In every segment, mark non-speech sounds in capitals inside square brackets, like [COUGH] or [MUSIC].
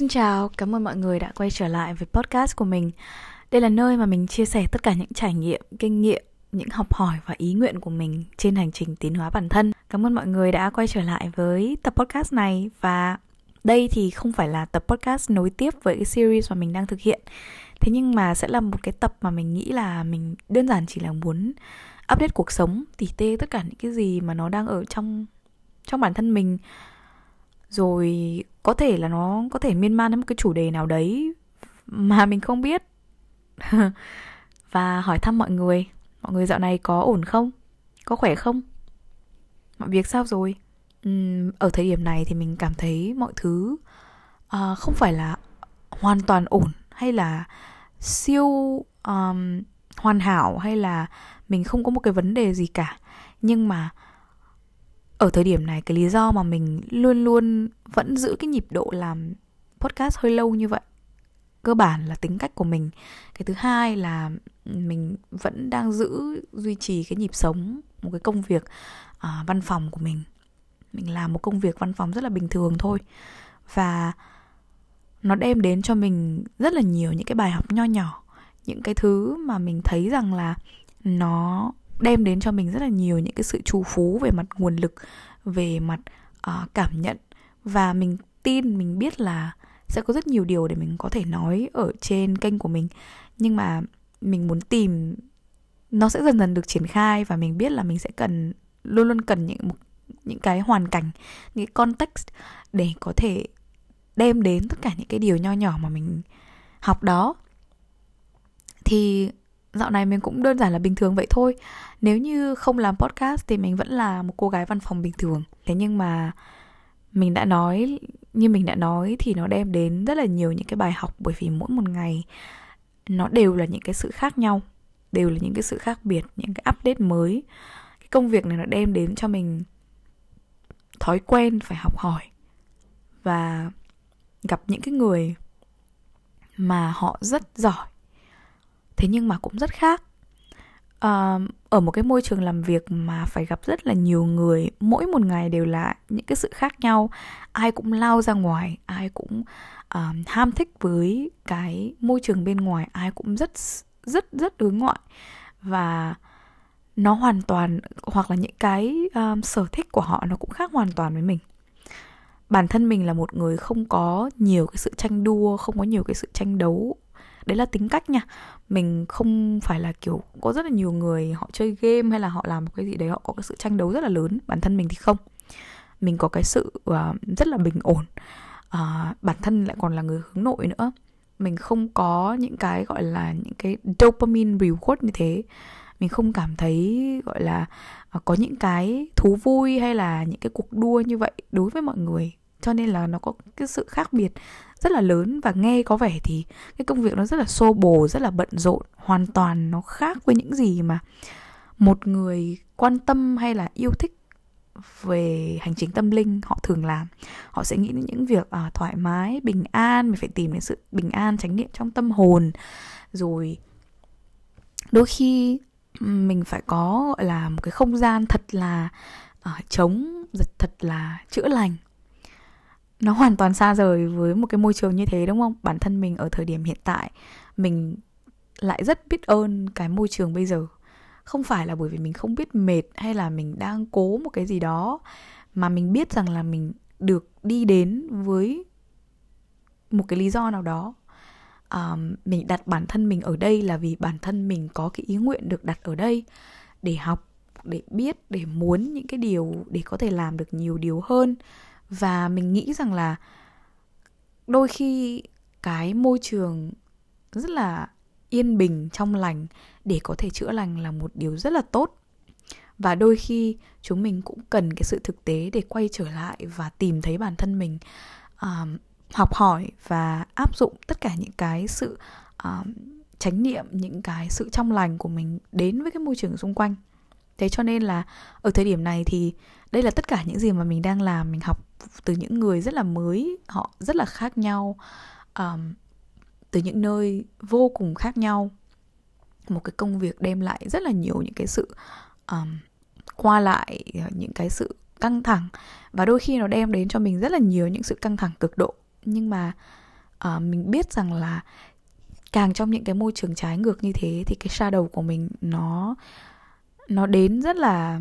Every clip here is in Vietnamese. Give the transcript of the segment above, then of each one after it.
Xin chào, cảm ơn mọi người đã quay trở lại với podcast của mình. Đây là nơi mà mình chia sẻ tất cả những trải nghiệm, kinh nghiệm, những học hỏi và ý nguyện của mình trên hành trình tiến hóa bản thân. Cảm ơn mọi người đã quay trở lại với tập podcast này và đây thì không phải là tập podcast nối tiếp với cái series mà mình đang thực hiện. Thế nhưng mà sẽ là một cái tập mà mình nghĩ là mình đơn giản chỉ là muốn update cuộc sống, tỉ tê tất cả những cái gì mà nó đang ở trong trong bản thân mình rồi có thể là nó có thể miên man đến một cái chủ đề nào đấy mà mình không biết. [LAUGHS] Và hỏi thăm mọi người mọi người dạo này có ổn không? Có khỏe không? Mọi việc sao rồi? Uhm, ở thời điểm này thì mình cảm thấy mọi thứ uh, không phải là hoàn toàn ổn hay là siêu um, hoàn hảo hay là mình không có một cái vấn đề gì cả. Nhưng mà ở thời điểm này cái lý do mà mình luôn luôn vẫn giữ cái nhịp độ làm podcast hơi lâu như vậy cơ bản là tính cách của mình. Cái thứ hai là mình vẫn đang giữ duy trì cái nhịp sống một cái công việc uh, văn phòng của mình. Mình làm một công việc văn phòng rất là bình thường thôi. Và nó đem đến cho mình rất là nhiều những cái bài học nho nhỏ những cái thứ mà mình thấy rằng là nó đem đến cho mình rất là nhiều những cái sự trù phú về mặt nguồn lực về mặt uh, cảm nhận. Và mình tin mình biết là sẽ có rất nhiều điều để mình có thể nói ở trên kênh của mình. Nhưng mà mình muốn tìm nó sẽ dần dần được triển khai và mình biết là mình sẽ cần luôn luôn cần những một những cái hoàn cảnh những cái context để có thể đem đến tất cả những cái điều nho nhỏ mà mình học đó. Thì dạo này mình cũng đơn giản là bình thường vậy thôi. Nếu như không làm podcast thì mình vẫn là một cô gái văn phòng bình thường. Thế nhưng mà mình đã nói, như mình đã nói thì nó đem đến rất là nhiều những cái bài học. Bởi vì mỗi một ngày nó đều là những cái sự khác nhau, đều là những cái sự khác biệt, những cái update mới. Cái công việc này nó đem đến cho mình thói quen phải học hỏi và gặp những cái người mà họ rất giỏi thế nhưng mà cũng rất khác. À, ở một cái môi trường làm việc mà phải gặp rất là nhiều người mỗi một ngày đều là những cái sự khác nhau. Ai cũng lao ra ngoài ai cũng uh, ham thích với cái môi trường bên ngoài ai cũng rất rất rất đối ngoại. Và nó hoàn toàn hoặc là những cái um, sở thích của họ nó cũng khác hoàn toàn với mình. Bản thân mình là một người không có nhiều cái sự tranh đua không có nhiều cái sự tranh đấu đấy là tính cách nha. Mình không phải là kiểu có rất là nhiều người họ chơi game hay là họ làm một cái gì đấy họ có cái sự tranh đấu rất là lớn bản thân mình thì không. Mình có cái sự uh, rất là bình ổn. Uh, bản thân lại còn là người hướng nội nữa. Mình không có những cái gọi là những cái dopamine reward như thế. Mình không cảm thấy gọi là à, có những cái thú vui hay là những cái cuộc đua như vậy đối với mọi người cho nên là nó có cái sự khác biệt rất là lớn. Và nghe có vẻ thì cái công việc nó rất là xô bồ rất là bận rộn hoàn toàn nó khác với những gì mà một người quan tâm hay là yêu thích về hành trình tâm linh họ thường làm. Họ sẽ nghĩ đến những việc à, thoải mái bình an mình phải tìm đến sự bình an chánh niệm trong tâm hồn. Rồi đôi khi mình phải có gọi là một cái không gian thật là uh, trống thật là chữa lành nó hoàn toàn xa rời với một cái môi trường như thế đúng không? Bản thân mình ở thời điểm hiện tại mình lại rất biết ơn cái môi trường bây giờ. Không phải là bởi vì mình không biết mệt hay là mình đang cố một cái gì đó mà mình biết rằng là mình được đi đến với một cái lý do nào đó. À, mình đặt bản thân mình ở đây là vì bản thân mình có cái ý nguyện được đặt ở đây để học để biết để muốn những cái điều để có thể làm được nhiều điều hơn và mình nghĩ rằng là đôi khi cái môi trường rất là yên bình trong lành để có thể chữa lành là một điều rất là tốt. Và đôi khi chúng mình cũng cần cái sự thực tế để quay trở lại và tìm thấy bản thân mình um, học hỏi và áp dụng tất cả những cái sự um, chánh niệm những cái sự trong lành của mình đến với cái môi trường xung quanh thế cho nên là ở thời điểm này thì đây là tất cả những gì mà mình đang làm. Mình học từ những người rất là mới họ rất là khác nhau um, từ những nơi vô cùng khác nhau. Một cái công việc đem lại rất là nhiều những cái sự um, qua lại ờ, những cái sự căng thẳng. Và đôi khi nó đem đến cho mình rất là nhiều những sự căng thẳng cực độ. Nhưng mà uh, mình biết rằng là càng trong những cái môi trường trái ngược như thế thì cái shadow của mình nó nó đến rất là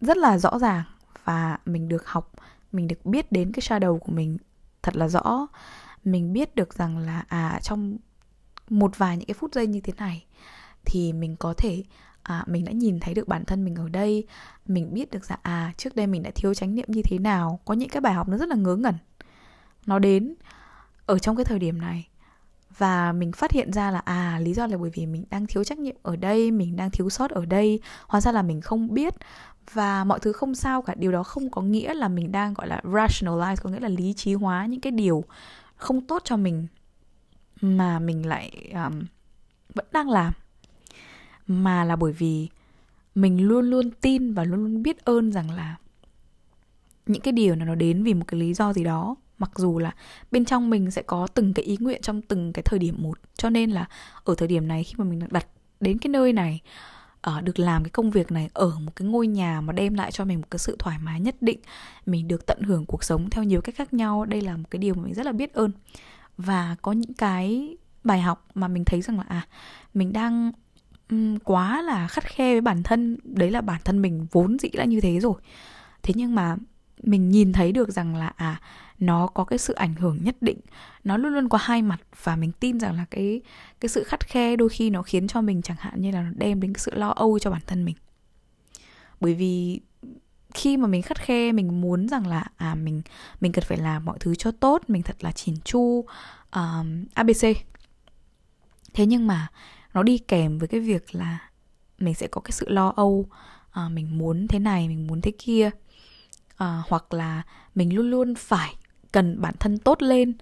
rất là rõ ràng và mình được học mình được biết đến cái shadow của mình thật là rõ. Mình biết được rằng là à trong một vài những cái phút giây như thế này thì mình có thể à, mình đã nhìn thấy được bản thân mình ở đây. Mình biết được rằng à trước đây mình đã thiếu chánh niệm như thế nào. Có những cái bài học nó rất là ngớ ngẩn. Nó đến ở trong cái thời điểm này và mình phát hiện ra là à lý do là bởi vì mình đang thiếu trách nhiệm ở đây mình đang thiếu sót ở đây. Hóa ra là mình không biết. Và mọi thứ không sao cả. Điều đó không có nghĩa là mình đang gọi là rationalize có nghĩa là lý trí hóa những cái điều không tốt cho mình mà mình lại um, vẫn đang làm. Mà là bởi vì mình luôn luôn tin và luôn luôn biết ơn rằng là những cái điều nào nó đến vì một cái lý do gì đó mặc dù là bên trong mình sẽ có từng cái ý nguyện trong từng cái thời điểm một cho nên là ở thời điểm này khi mà mình đặt đến cái nơi này uh, được làm cái công việc này ở một cái ngôi nhà mà đem lại cho mình một cái sự thoải mái nhất định mình được tận hưởng cuộc sống theo nhiều cách khác nhau đây là một cái điều mà mình rất là biết ơn. Và có những cái bài học mà mình thấy rằng là à mình đang um, quá là khắt khe với bản thân đấy là bản thân mình vốn dĩ đã như thế rồi. Thế nhưng mà mình nhìn thấy được rằng là à nó có cái sự ảnh hưởng nhất định. Nó luôn luôn có hai mặt và mình tin rằng là cái cái sự khắt khe đôi khi nó khiến cho mình chẳng hạn như là nó đem đến cái sự lo âu cho bản thân mình. Bởi vì khi mà mình khắt khe mình muốn rằng là à mình mình cần phải làm mọi thứ cho tốt mình thật là chỉn chu um, abc thế nhưng mà nó đi kèm với cái việc là mình sẽ có cái sự lo âu à, mình muốn thế này mình muốn thế kia à, hoặc là mình luôn luôn phải cần bản thân tốt lên.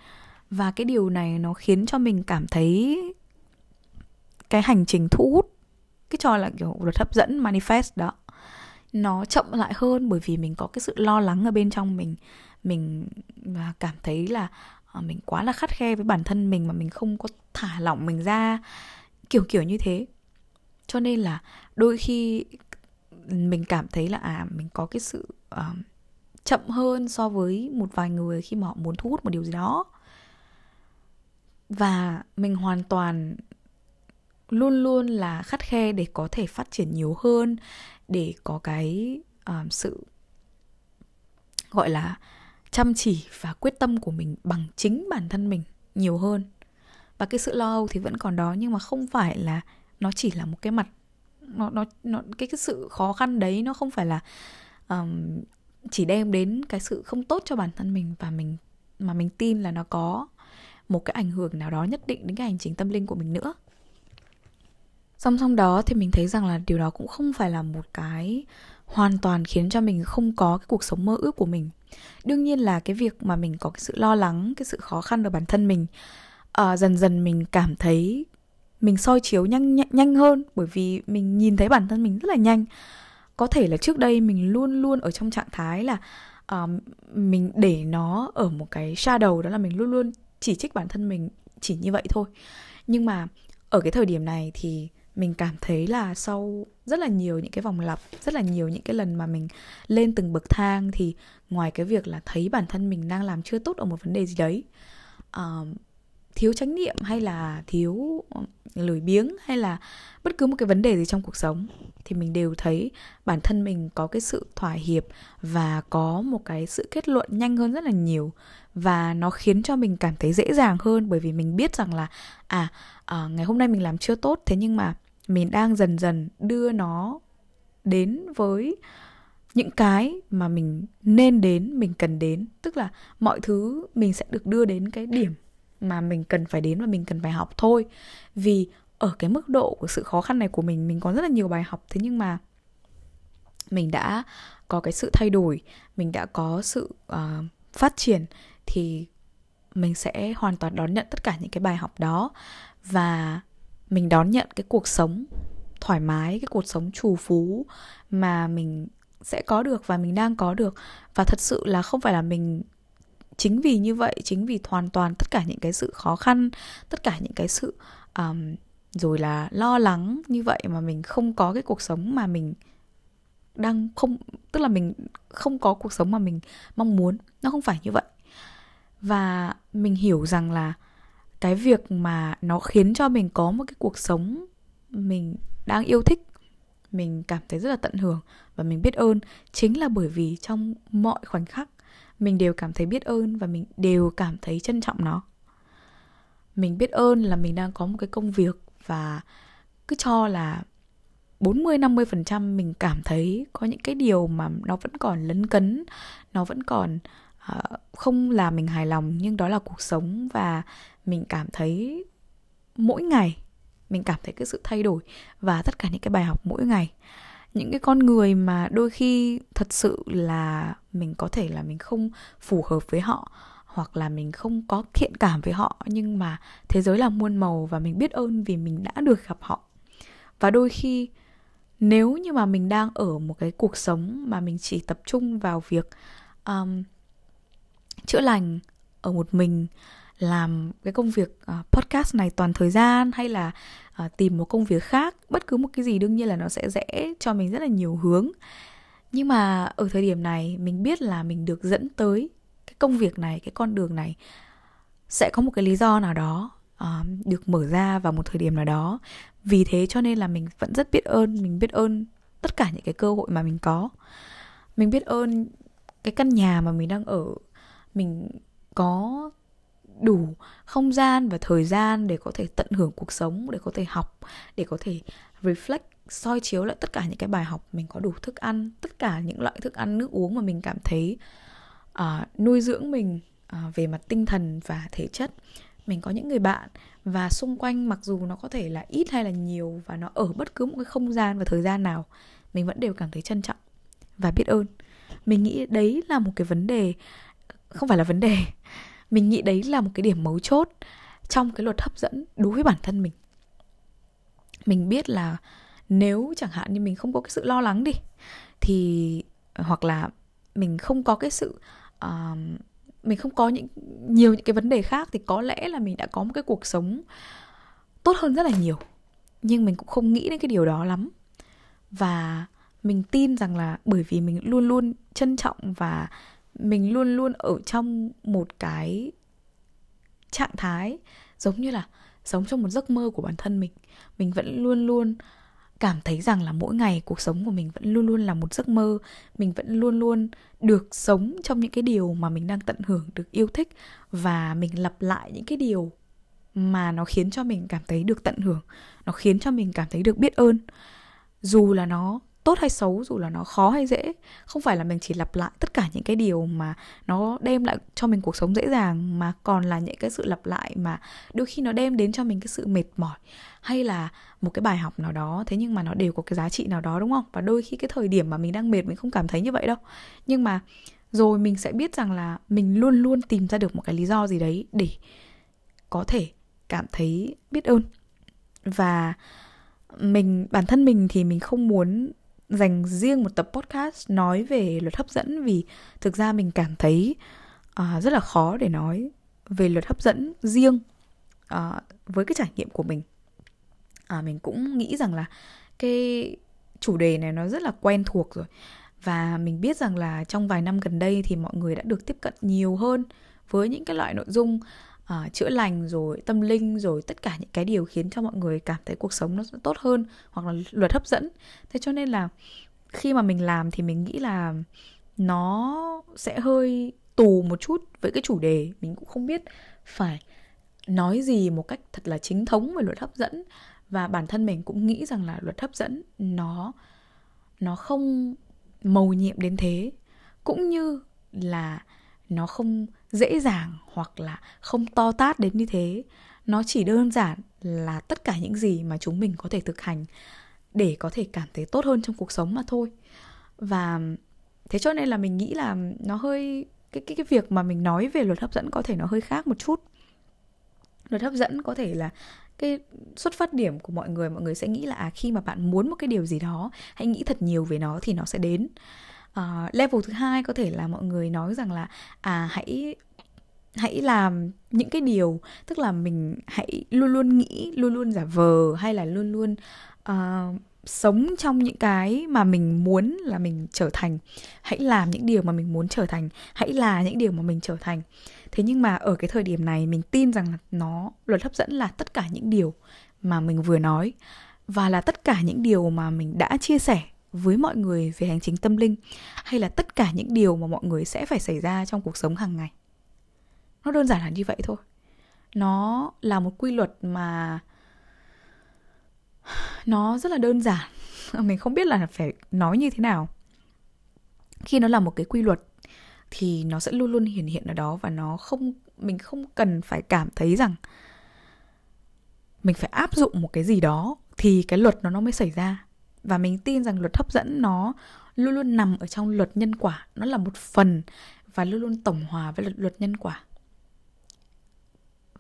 Và cái điều này nó khiến cho mình cảm thấy cái hành trình thu hút cái trò là kiểu luật hấp dẫn manifest đó nó chậm lại hơn bởi vì mình có cái sự lo lắng ở bên trong mình. Mình và cảm thấy là à, mình quá là khắt khe với bản thân mình mà mình không có thả lỏng mình ra kiểu kiểu như thế. Cho nên là đôi khi mình cảm thấy là à mình có cái sự uh, chậm hơn so với một vài người khi mà họ muốn thu hút một điều gì đó. Và mình hoàn toàn luôn luôn là khắt khe để có thể phát triển nhiều hơn để có cái uh, sự gọi là chăm chỉ và quyết tâm của mình bằng chính bản thân mình nhiều hơn. Và cái sự lo âu thì vẫn còn đó nhưng mà không phải là nó chỉ là một cái mặt nó nó nó cái cái sự khó khăn đấy nó không phải là um, chỉ đem đến cái sự không tốt cho bản thân mình và mình mà mình tin là nó có một cái ảnh hưởng nào đó nhất định đến cái hành trình tâm linh của mình nữa. Song song đó thì mình thấy rằng là điều đó cũng không phải là một cái hoàn toàn khiến cho mình không có cái cuộc sống mơ ước của mình. Đương nhiên là cái việc mà mình có cái sự lo lắng cái sự khó khăn ở bản thân mình uh, dần dần mình cảm thấy mình soi chiếu nhanh, nhanh nhanh hơn bởi vì mình nhìn thấy bản thân mình rất là nhanh có thể là trước đây mình luôn luôn ở trong trạng thái là uh, mình để nó ở một cái shadow đó là mình luôn luôn chỉ trích bản thân mình chỉ như vậy thôi. Nhưng mà ở cái thời điểm này thì mình cảm thấy là sau rất là nhiều những cái vòng lặp rất là nhiều những cái lần mà mình lên từng bậc thang thì ngoài cái việc là thấy bản thân mình đang làm chưa tốt ở một vấn đề gì đấy uh, thiếu chánh niệm hay là thiếu ờ, lười biếng hay là bất cứ một cái vấn đề gì trong cuộc sống thì mình đều thấy bản thân mình có cái sự thỏa hiệp và có một cái sự kết luận nhanh hơn rất là nhiều. Và nó khiến cho mình cảm thấy dễ dàng hơn bởi vì mình biết rằng là à, à ngày hôm nay mình làm chưa tốt thế nhưng mà mình đang dần dần đưa nó đến với những cái mà mình nên đến mình cần đến. Tức là mọi thứ mình sẽ được đưa đến cái điểm mà mình cần phải đến và mình cần phải học thôi. Vì ở cái mức độ của sự khó khăn này của mình mình có rất là nhiều bài học. Thế nhưng mà mình đã có cái sự thay đổi mình đã có sự uh, phát triển thì mình sẽ hoàn toàn đón nhận tất cả những cái bài học đó. Và mình đón nhận cái cuộc sống thoải mái cái cuộc sống trù phú mà mình sẽ có được và mình đang có được. Và thật sự là không phải là mình chính vì như vậy chính vì hoàn toàn tất cả những cái sự khó khăn tất cả những cái sự um, rồi là lo lắng như vậy mà mình không có cái cuộc sống mà mình đang không tức là mình không có cuộc sống mà mình mong muốn nó không phải như vậy. Và mình hiểu rằng là cái việc mà nó khiến cho mình có một cái cuộc sống mình đang yêu thích mình cảm thấy rất là tận hưởng và mình biết ơn chính là bởi vì trong mọi khoảnh khắc mình đều cảm thấy biết ơn và mình đều cảm thấy trân trọng nó. Mình biết ơn là mình đang có một cái công việc và cứ cho là 40 50% mình cảm thấy có những cái điều mà nó vẫn còn lấn cấn, nó vẫn còn uh, không làm mình hài lòng nhưng đó là cuộc sống và mình cảm thấy mỗi ngày mình cảm thấy cái sự thay đổi và tất cả những cái bài học mỗi ngày những cái con người mà đôi khi thật sự là mình có thể là mình không phù hợp với họ hoặc là mình không có thiện cảm với họ nhưng mà thế giới là muôn màu và mình biết ơn vì mình đã được gặp họ. Và đôi khi nếu như mà mình đang ở một cái cuộc sống mà mình chỉ tập trung vào việc um, chữa lành ở một mình làm cái công việc uh, podcast này toàn thời gian hay là uh, tìm một công việc khác bất cứ một cái gì đương nhiên là nó sẽ dễ cho mình rất là nhiều hướng. Nhưng mà ở thời điểm này mình biết là mình được dẫn tới cái công việc này cái con đường này sẽ có một cái lý do nào đó uh, được mở ra vào một thời điểm nào đó. Vì thế cho nên là mình vẫn rất biết ơn mình biết ơn tất cả những cái cơ hội mà mình có. Mình biết ơn cái căn nhà mà mình đang ở. Mình có đủ không gian và thời gian để có thể tận hưởng cuộc sống để có thể học để có thể reflect soi chiếu lại tất cả những cái bài học. Mình có đủ thức ăn tất cả những loại thức ăn nước uống mà mình cảm thấy uh, nuôi dưỡng mình uh, về mặt tinh thần và thể chất. Mình có những người bạn và xung quanh mặc dù nó có thể là ít hay là nhiều và nó ở bất cứ một cái không gian và thời gian nào mình vẫn đều cảm thấy trân trọng và biết ơn. Mình nghĩ đấy là một cái vấn đề không phải là vấn đề mình nghĩ đấy là một cái điểm mấu chốt trong cái luật hấp dẫn đối với bản thân mình. Mình biết là nếu chẳng hạn như mình không có cái sự lo lắng đi thì hoặc là mình không có cái sự uh, mình không có những nhiều những cái vấn đề khác thì có lẽ là mình đã có một cái cuộc sống tốt hơn rất là nhiều. Nhưng mình cũng không nghĩ đến cái điều đó lắm. Và mình tin rằng là bởi vì mình luôn luôn trân trọng và mình luôn luôn ở trong một cái trạng thái giống như là sống trong một giấc mơ của bản thân mình. Mình vẫn luôn luôn cảm thấy rằng là mỗi ngày cuộc sống của mình vẫn luôn luôn là một giấc mơ. Mình vẫn luôn luôn được sống trong những cái điều mà mình đang tận hưởng, được yêu thích và mình lặp lại những cái điều mà nó khiến cho mình cảm thấy được tận hưởng, nó khiến cho mình cảm thấy được biết ơn. Dù là nó tốt hay xấu, dù là nó khó hay dễ, không phải là mình chỉ lặp lại tất cả những cái điều mà nó đem lại cho mình cuộc sống dễ dàng, mà còn là những cái sự lặp lại mà đôi khi nó đem đến cho mình cái sự mệt mỏi, hay là một cái bài học nào đó, thế nhưng mà nó đều có cái giá trị nào đó, đúng không? Và đôi khi cái thời điểm mà mình đang mệt, mình không cảm thấy như vậy đâu. Nhưng mà rồi mình sẽ biết rằng là mình luôn luôn tìm ra được một cái lý do gì đấy để có thể cảm thấy biết ơn. Và mình, bản thân mình thì mình không muốn dành riêng một tập podcast nói về luật hấp dẫn vì thực ra mình cảm thấy uh, rất là khó để nói về luật hấp dẫn riêng uh, với cái trải nghiệm của mình. Uh, mình cũng nghĩ rằng là cái chủ đề này nó rất là quen thuộc rồi. Và mình biết rằng là trong vài năm gần đây thì mọi người đã được tiếp cận nhiều hơn với những cái loại nội dung uh, chữa lành rồi tâm linh rồi tất cả những cái điều khiến cho mọi người cảm thấy cuộc sống nó tốt hơn hoặc là luật hấp dẫn. Thế cho nên là khi mà mình làm thì mình nghĩ là nó sẽ hơi tù một chút với cái chủ đề. Mình cũng không biết phải nói gì một cách thật là chính thống về luật hấp dẫn. Và bản thân mình cũng nghĩ rằng là luật hấp dẫn nó nó không màu nhiệm đến thế. Cũng như là nó không dễ dàng hoặc là không to tát đến như thế. Nó chỉ đơn giản là tất cả những gì mà chúng mình có thể thực hành để có thể cảm thấy tốt hơn trong cuộc sống mà thôi. Và thế cho nên là mình nghĩ là nó hơi cái cái cái việc mà mình nói về luật hấp dẫn có thể nó hơi khác một chút. Luật hấp dẫn có thể là cái xuất phát điểm của mọi người mọi người sẽ nghĩ là à, khi mà bạn muốn một cái điều gì đó hãy nghĩ thật nhiều về nó thì nó sẽ đến uh, level thứ hai có thể là mọi người nói rằng là à hãy hãy làm những cái điều tức là mình hãy luôn luôn nghĩ luôn luôn giả vờ hay là luôn luôn uh, sống trong những cái mà mình muốn là mình trở thành. Hãy làm những điều mà mình muốn trở thành hãy là những điều mà mình trở thành. Thế nhưng mà ở cái thời điểm này mình tin rằng là nó luật hấp dẫn là tất cả những điều mà mình vừa nói và là tất cả những điều mà mình đã chia sẻ với mọi người về hành trình tâm linh, hay là tất cả những điều mà mọi người sẽ phải xảy ra trong cuộc sống hàng ngày? Nó đơn giản là như vậy thôi. Nó là một quy luật mà nó rất là đơn giản. [LAUGHS] Mình không biết là phải nói như thế nào. Khi nó là một cái quy luật thì nó sẽ luôn luôn hiển hiện ở đó và nó không, mình không cần phải cảm thấy rằng mình phải áp dụng một cái gì đó thì cái luật nó nó mới xảy ra và mình tin rằng luật hấp dẫn nó luôn luôn nằm ở trong luật nhân quả. Nó là một phần và luôn luôn tổng hòa với luật luật nhân quả.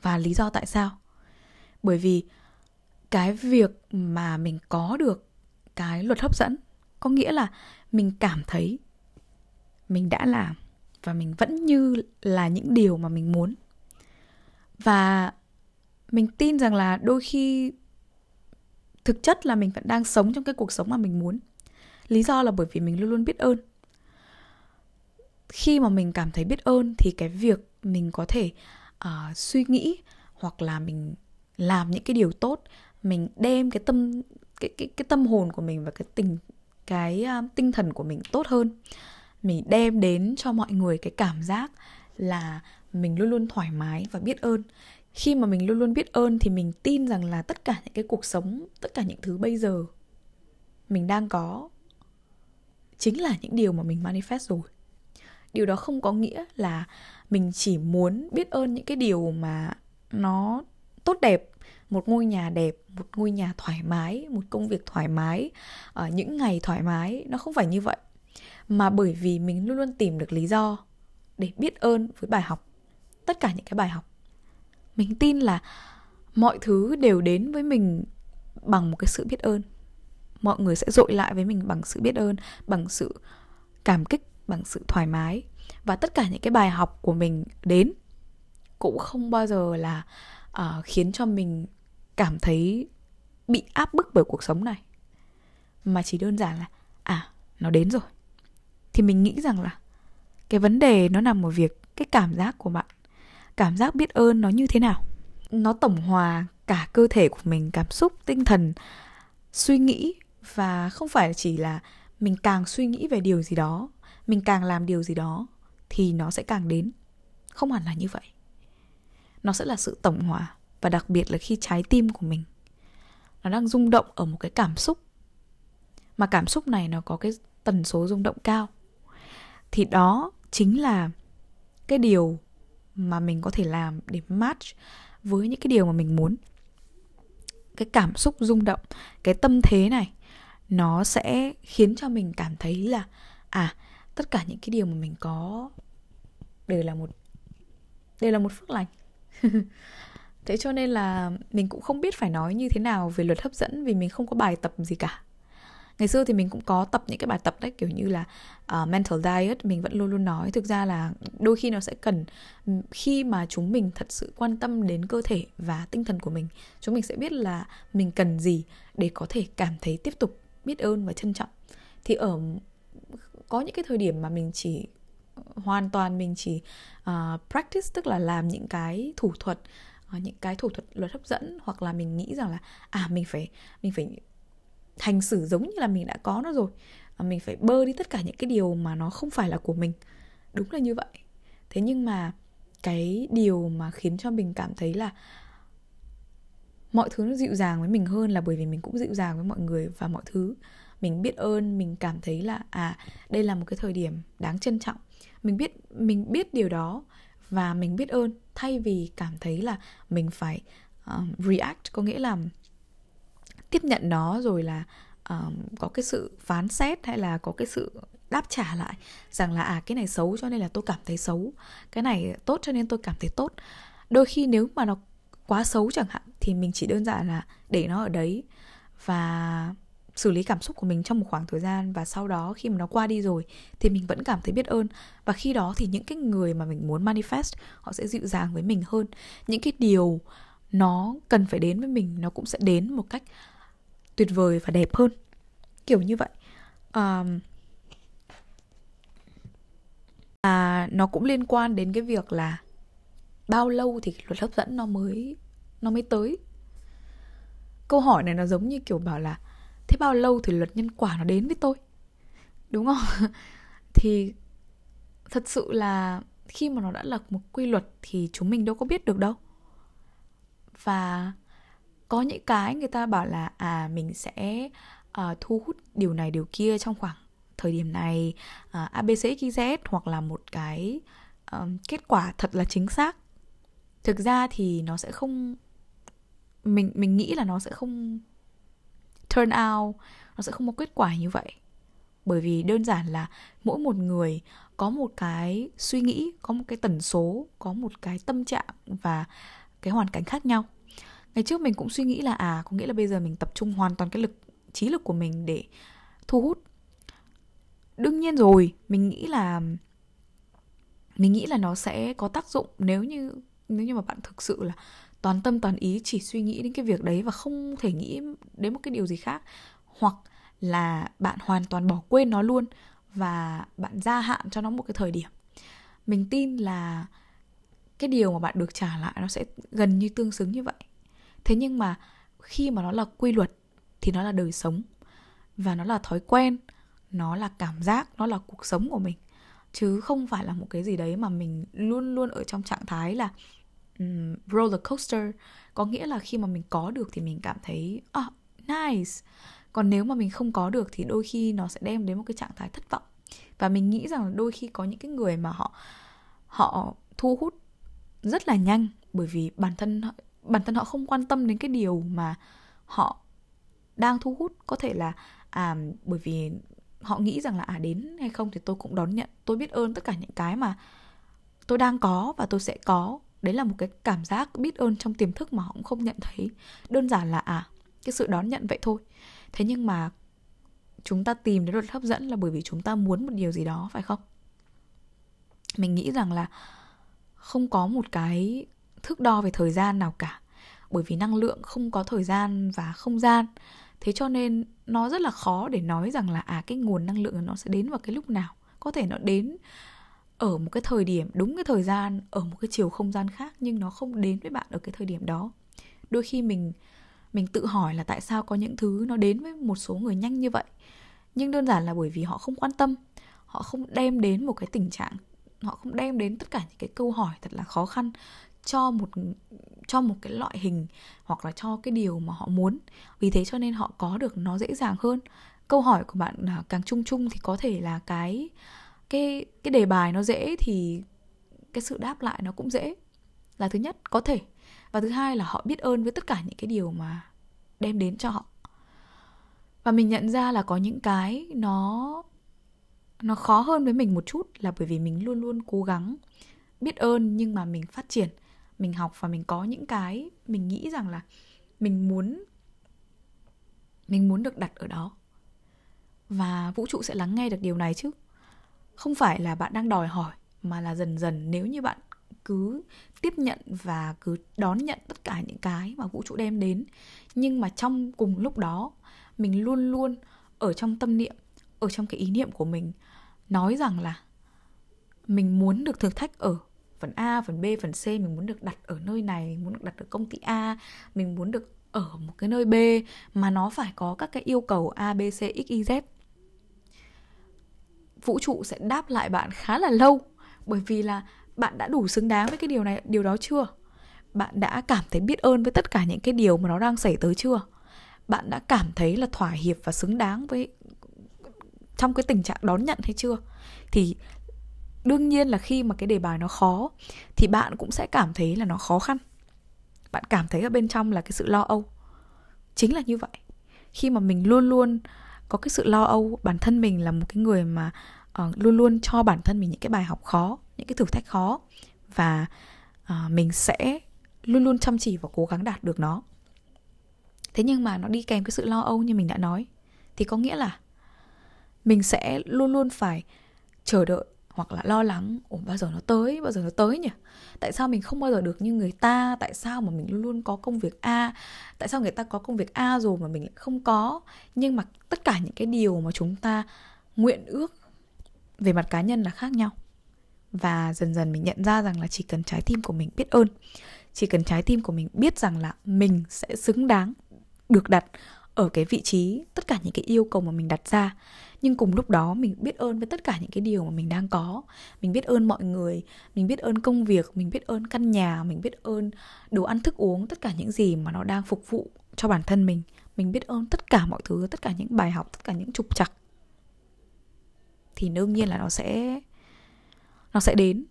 Và lý do tại sao? Bởi vì cái việc mà mình có được cái luật hấp dẫn có nghĩa là mình cảm thấy mình đã làm và mình vẫn như là những điều mà mình muốn. Và mình tin rằng là đôi khi thực chất là mình vẫn đang sống trong cái cuộc sống mà mình muốn. Lý do là bởi vì mình luôn luôn biết ơn. Khi mà mình cảm thấy biết ơn thì cái việc mình có thể uh, suy nghĩ hoặc là mình làm những cái điều tốt mình đem cái tâm cái cái cái tâm hồn của mình và cái tình cái uh, tinh thần của mình tốt hơn. Mình đem đến cho mọi người cái cảm giác là mình luôn luôn thoải mái và biết ơn. Khi mà mình luôn luôn biết ơn thì mình tin rằng là tất cả những cái cuộc sống, tất cả những thứ bây giờ mình đang có chính là những điều mà mình manifest rồi. Điều đó không có nghĩa là mình chỉ muốn biết ơn những cái điều mà nó tốt đẹp, một ngôi nhà đẹp, một ngôi nhà thoải mái, một công việc thoải mái ở những ngày thoải mái. Nó không phải như vậy. Mà bởi vì mình luôn luôn tìm được lý do để biết ơn với bài học tất cả những cái bài học. Mình tin là mọi thứ đều đến với mình bằng một cái sự biết ơn. Mọi người sẽ dội lại với mình bằng sự biết ơn bằng sự cảm kích bằng sự thoải mái. Và tất cả những cái bài học của mình đến cũng không bao giờ là uh, khiến cho mình cảm thấy bị áp bức bởi cuộc sống này. Mà chỉ đơn giản là à nó đến rồi. Thì mình nghĩ rằng là cái vấn đề nó nằm ở việc cái cảm giác của bạn cảm giác biết ơn nó như thế nào? Nó tổng hòa cả cơ thể của mình, cảm xúc, tinh thần, suy nghĩ và không phải chỉ là mình càng suy nghĩ về điều gì đó, mình càng làm điều gì đó thì nó sẽ càng đến. Không hẳn là như vậy. Nó sẽ là sự tổng hòa và đặc biệt là khi trái tim của mình nó đang rung động ở một cái cảm xúc. Mà cảm xúc này nó có cái tần số rung động cao. Thì đó chính là cái điều mà mình có thể làm để match với những cái điều mà mình muốn. Cái cảm xúc rung động, cái tâm thế này, nó sẽ khiến cho mình cảm thấy là à tất cả những cái điều mà mình có đều là một, đều là một phước lành. [LAUGHS] Thế cho nên là mình cũng không biết phải nói như thế nào về luật hấp dẫn vì mình không có bài tập gì cả ngày xưa thì mình cũng có tập những cái bài tập đấy kiểu như là uh, mental diet mình vẫn luôn luôn nói. Thực ra là đôi khi nó sẽ cần khi mà chúng mình thật sự quan tâm đến cơ thể và tinh thần của mình chúng mình sẽ biết là mình cần gì để có thể cảm thấy tiếp tục biết ơn và trân trọng. Thì ở có những cái thời điểm mà mình chỉ ờ, hoàn toàn mình chỉ uh, practice tức là làm những cái thủ thuật uh, những cái thủ thuật luật hấp dẫn hoặc là mình nghĩ rằng là à mình phải mình phải hành xử giống như là mình đã có nó rồi. Và mình phải bơ đi tất cả những cái điều mà nó không phải là của mình. Đúng là như vậy. Thế nhưng mà cái điều mà khiến cho mình cảm thấy là mọi thứ nó dịu dàng với mình hơn là bởi vì mình cũng dịu dàng với mọi người và mọi thứ. Mình biết ơn mình cảm thấy là à đây là một cái thời điểm đáng trân trọng. Mình biết mình biết điều đó và mình biết ơn thay vì cảm thấy là mình phải uh, react có nghĩa là tiếp nhận nó rồi là um, có cái sự phán xét hay là có cái sự đáp trả lại rằng là à cái này xấu cho nên là tôi cảm thấy xấu. Cái này tốt cho nên tôi cảm thấy tốt. Đôi khi nếu mà nó quá xấu chẳng hạn thì mình chỉ đơn giản là để nó ở đấy và xử lý cảm xúc của mình trong một khoảng thời gian và sau đó khi mà nó qua đi rồi thì mình vẫn cảm thấy biết ơn. Và khi đó thì những cái người mà mình muốn manifest họ sẽ dịu dàng với mình hơn. Những cái điều nó cần phải đến với mình nó cũng sẽ đến một cách tuyệt vời và đẹp hơn. Kiểu như vậy. Um, à, nó cũng liên quan đến cái việc là bao lâu thì luật hấp dẫn nó mới nó mới tới. Câu hỏi này nó giống như kiểu bảo là thế bao lâu thì luật nhân quả nó đến với tôi? Đúng không? [LAUGHS] Thì thật sự là khi mà nó đã là một quy luật thì chúng mình đâu có biết được đâu. Và có những cái người ta bảo là à mình sẽ uh, thu hút điều này điều kia trong khoảng thời điểm này ờ, uh, abcxyz hoặc là một cái uh, kết quả thật là chính xác. Thực ra thì nó sẽ không mình mình nghĩ là nó sẽ không turn out nó sẽ không có kết quả như vậy. Bởi vì đơn giản là mỗi một người có một cái suy nghĩ có một cái tần số có một cái tâm trạng và cái hoàn cảnh khác nhau ngày trước mình cũng suy nghĩ là à có nghĩa là bây giờ mình tập trung hoàn toàn cái lực, trí lực của mình để thu hút. Đương nhiên rồi, mình nghĩ là, mình nghĩ là nó sẽ có tác dụng nếu như nếu như mà bạn thực sự là toàn tâm toàn ý chỉ suy nghĩ đến cái việc đấy và không thể nghĩ đến một cái điều gì khác. Hoặc là bạn hoàn toàn bỏ quên nó luôn và bạn gia hạn cho nó một cái thời điểm. Mình tin là cái điều mà bạn được trả lại nó sẽ gần như tương xứng như vậy thế nhưng mà khi mà nó là quy luật thì nó là đời sống. Và nó là thói quen nó là cảm giác nó là cuộc sống của mình. Chứ không phải là một cái gì đấy mà mình luôn luôn ở trong trạng thái là um, roller coaster. Có nghĩa là khi mà mình có được thì mình cảm thấy oh, nice. Còn nếu mà mình không có được thì đôi khi nó sẽ đem đến một cái trạng thái thất vọng. Và mình nghĩ rằng đôi khi có những cái người mà họ họ thu hút rất là nhanh bởi vì bản thân bản thân họ không quan tâm đến cái điều mà họ đang thu hút. Có thể là à bởi vì họ nghĩ rằng là à đến hay không thì tôi cũng đón nhận, tôi biết ơn tất cả những cái mà tôi đang có và tôi sẽ có. Đấy là một cái cảm giác biết ơn trong tiềm thức mà họ cũng không nhận thấy. Đơn giản là à cái sự đón nhận vậy thôi. Thế nhưng mà chúng ta tìm đến luật hấp dẫn là bởi vì chúng ta muốn một điều gì đó, phải không? Mình nghĩ rằng là không có một cái thước đo về thời gian nào cả. Bởi vì năng lượng không có thời gian và không gian. Thế cho nên nó rất là khó để nói rằng là à cái nguồn năng lượng nó sẽ đến vào cái lúc nào. Có thể nó đến ở một cái thời điểm, đúng cái thời gian, ở một cái chiều không gian khác, nhưng nó không đến với bạn ở cái thời điểm đó. Đôi khi mình mình tự hỏi là tại sao có những thứ nó đến với một số người nhanh như vậy. Nhưng đơn giản là bởi vì họ không quan tâm. Họ không đem đến một cái tình trạng, họ không đem đến tất cả những cái câu hỏi thật là khó khăn cho một cho một cái loại hình hoặc là cho cái điều mà họ muốn. Vì thế cho nên họ có được nó dễ dàng hơn. Câu hỏi của bạn là càng chung chung thì có thể là cái cái cái đề bài nó dễ thì cái sự đáp lại nó cũng dễ là thứ nhất, có thể. Và thứ hai là họ biết ơn với tất cả những cái điều mà đem đến cho họ. Và mình nhận ra là có những cái nó nó khó hơn với mình một chút là bởi vì mình luôn luôn cố gắng biết ơn nhưng mà mình phát triển mình học và mình có những cái mình nghĩ rằng là mình muốn mình muốn được đặt ở đó. Và vũ trụ sẽ lắng nghe được điều này chứ. Không phải là bạn đang đòi hỏi, mà là dần dần nếu như bạn cứ tiếp nhận và cứ đón nhận tất cả những cái mà vũ trụ đem đến, nhưng mà trong cùng lúc đó, mình luôn luôn ở trong tâm niệm, ở trong cái ý niệm của mình, nói rằng là mình muốn được thử thách ở phần A, phần B, phần C mình muốn được đặt ở nơi này, mình muốn được đặt ở công ty A, mình muốn được ở một cái nơi B mà nó phải có các cái yêu cầu A, B, C, X, Y, Z. Vũ trụ sẽ đáp lại bạn khá là lâu bởi vì là bạn đã đủ xứng đáng với cái điều này, điều đó chưa? Bạn đã cảm thấy biết ơn với tất cả những cái điều mà nó đang xảy tới chưa? Bạn đã cảm thấy là thỏa hiệp và xứng đáng với trong cái tình trạng đón nhận hay chưa? Thì đương nhiên là khi mà cái đề bài nó khó thì bạn cũng sẽ cảm thấy là nó khó khăn. Bạn cảm thấy ở bên trong là cái sự lo âu. Chính là như vậy. Khi mà mình luôn luôn có cái sự lo âu bản thân mình là một cái người mà uh, luôn luôn cho bản thân mình những cái bài học khó những cái thử thách khó và uh, mình sẽ luôn luôn chăm chỉ và cố gắng đạt được nó. Thế nhưng mà nó đi kèm cái sự lo âu như mình đã nói thì có nghĩa là mình sẽ luôn luôn phải chờ đợi hoặc là lo lắng, ủa, bao giờ nó tới, bao giờ nó tới nhỉ? Tại sao mình không bao giờ được như người ta? Tại sao mà mình luôn luôn có công việc a? Tại sao người ta có công việc a rồi mà mình lại không có? Nhưng mà tất cả những cái điều mà chúng ta nguyện ước về mặt cá nhân là khác nhau. Và dần dần mình nhận ra rằng là chỉ cần trái tim của mình biết ơn, chỉ cần trái tim của mình biết rằng là mình sẽ xứng đáng được đặt ở cái vị trí tất cả những cái yêu cầu mà mình đặt ra. Nhưng cùng lúc đó mình biết ơn với tất cả những cái điều mà mình đang có. Mình biết ơn mọi người, mình biết ơn công việc, mình biết ơn căn nhà, mình biết ơn đồ ăn thức uống, tất cả những gì mà nó đang phục vụ cho bản thân mình. Mình biết ơn tất cả mọi thứ, tất cả những bài học, tất cả những trục trặc. Thì đương nhiên là nó sẽ nó sẽ đến.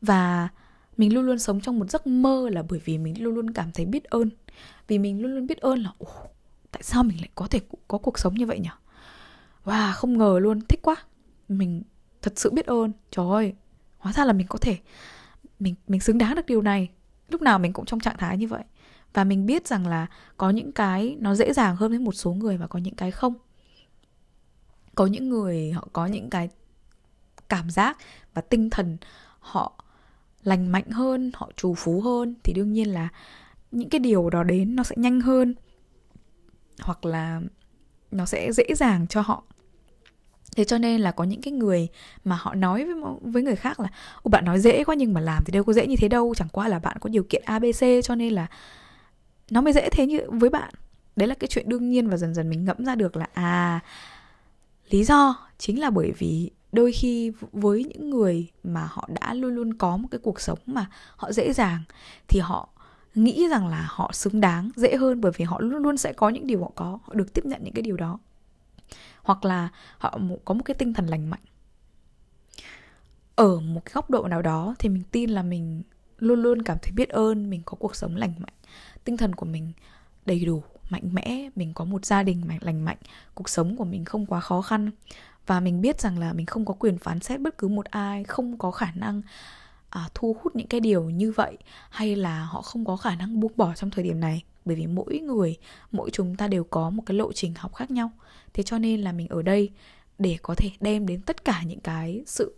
Và mình luôn luôn sống trong một giấc mơ là bởi vì mình luôn luôn cảm thấy biết ơn. Vì mình luôn luôn biết ơn là tại sao mình lại có thể có cuộc sống như vậy nhỉ? Wow không ngờ luôn, thích quá. Mình thật sự biết ơn. Trời ơi, hóa ra là mình có thể mình mình xứng đáng được điều này. Lúc nào mình cũng trong trạng thái như vậy. Và mình biết rằng là có những cái nó dễ dàng hơn với một số người và có những cái không. Có những người họ có những cái cảm giác và tinh thần họ lành mạnh hơn, họ trù phú hơn. Thì đương nhiên là những cái điều đó đến nó sẽ nhanh hơn hoặc là nó sẽ dễ dàng cho họ. Thế cho nên là có những cái người mà họ nói với với người khác là Ô, bạn nói dễ quá nhưng mà làm thì đâu có dễ như thế đâu chẳng qua là bạn có điều kiện abc cho nên là nó mới dễ thế như với bạn. Đấy là cái chuyện đương nhiên và dần dần mình ngẫm ra được là à lý do chính là bởi vì đôi khi với những người mà họ đã luôn luôn có một cái cuộc sống mà họ dễ dàng thì họ nghĩ rằng là họ xứng đáng, dễ hơn bởi vì họ luôn luôn sẽ có những điều họ có, họ được tiếp nhận những cái điều đó. Hoặc là họ có một cái tinh thần lành mạnh. Ở một cái góc độ nào đó thì mình tin là mình luôn luôn cảm thấy biết ơn, mình có cuộc sống lành mạnh, tinh thần của mình đầy đủ, mạnh mẽ, mình có một gia đình lành mạnh, cuộc sống của mình không quá khó khăn. Và mình biết rằng là mình không có quyền phán xét bất cứ một ai, không có khả năng à, thu hút những cái điều như vậy hay là họ không có khả năng buông bỏ trong thời điểm này? Bởi vì mỗi người mỗi chúng ta đều có một cái lộ trình học khác nhau. Thế cho nên là mình ở đây để có thể đem đến tất cả những cái sự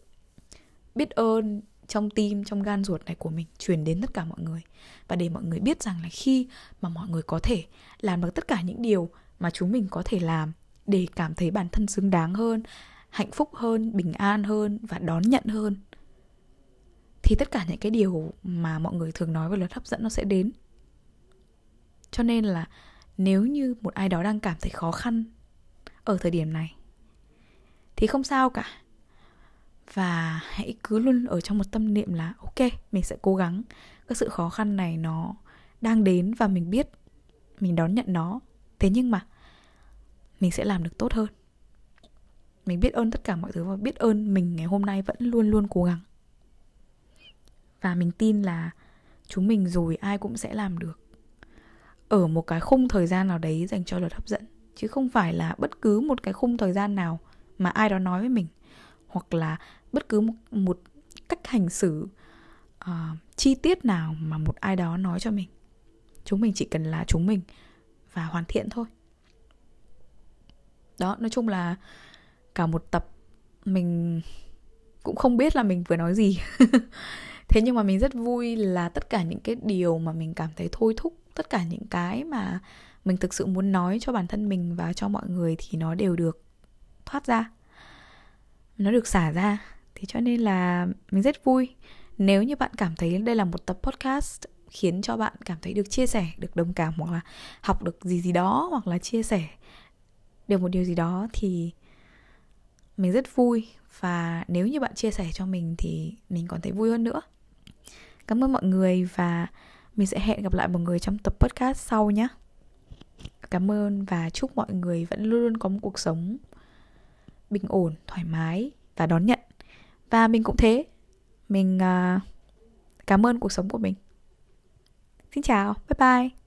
biết ơn trong tim trong gan ruột này của mình truyền đến tất cả mọi người. Và để mọi người biết rằng là khi mà mọi người có thể làm được tất cả những điều mà chúng mình có thể làm để cảm thấy bản thân xứng đáng hơn hạnh phúc hơn bình an hơn và đón nhận hơn thì tất cả những cái điều mà mọi người thường nói về luật hấp dẫn nó sẽ đến. Cho nên là nếu như một ai đó đang cảm thấy khó khăn ở thời điểm này, thì không sao cả. Và hãy cứ luôn ở trong một tâm niệm là, ok, mình sẽ cố gắng. Cái sự khó khăn này nó đang đến và mình biết, mình đón nhận nó. Thế nhưng mà mình sẽ làm được tốt hơn. Mình biết ơn tất cả mọi thứ và biết ơn mình ngày hôm nay vẫn luôn luôn cố gắng và mình tin là chúng mình rồi ai cũng sẽ làm được. Ở một cái khung thời gian nào đấy dành cho luật hấp dẫn chứ không phải là bất cứ một cái khung thời gian nào mà ai đó nói với mình hoặc là bất cứ một, một cách hành xử uh, chi tiết nào mà một ai đó nói cho mình. Chúng mình chỉ cần là chúng mình và hoàn thiện thôi. Đó nói chung là cả một tập mình cũng không biết là mình vừa nói gì. [LAUGHS] thế nhưng mà mình rất vui là tất cả những cái điều mà mình cảm thấy thôi thúc, tất cả những cái mà mình thực sự muốn nói cho bản thân mình và cho mọi người thì nó đều được thoát ra. Nó được xả ra. Thế cho nên là mình rất vui. Nếu như bạn cảm thấy đây là một tập podcast khiến cho bạn cảm thấy được chia sẻ, được đồng cảm hoặc là học được gì gì đó hoặc là chia sẻ được một điều gì đó thì mình rất vui. Và nếu như bạn chia sẻ cho mình thì mình còn thấy vui hơn nữa cảm ơn mọi người và mình sẽ hẹn gặp lại mọi người trong tập podcast sau nhé. Cảm ơn và chúc mọi người vẫn luôn luôn có một cuộc sống bình ổn thoải mái và đón nhận. Và mình cũng thế. Mình uh, cảm ơn cuộc sống của mình. Xin chào. Bye bye.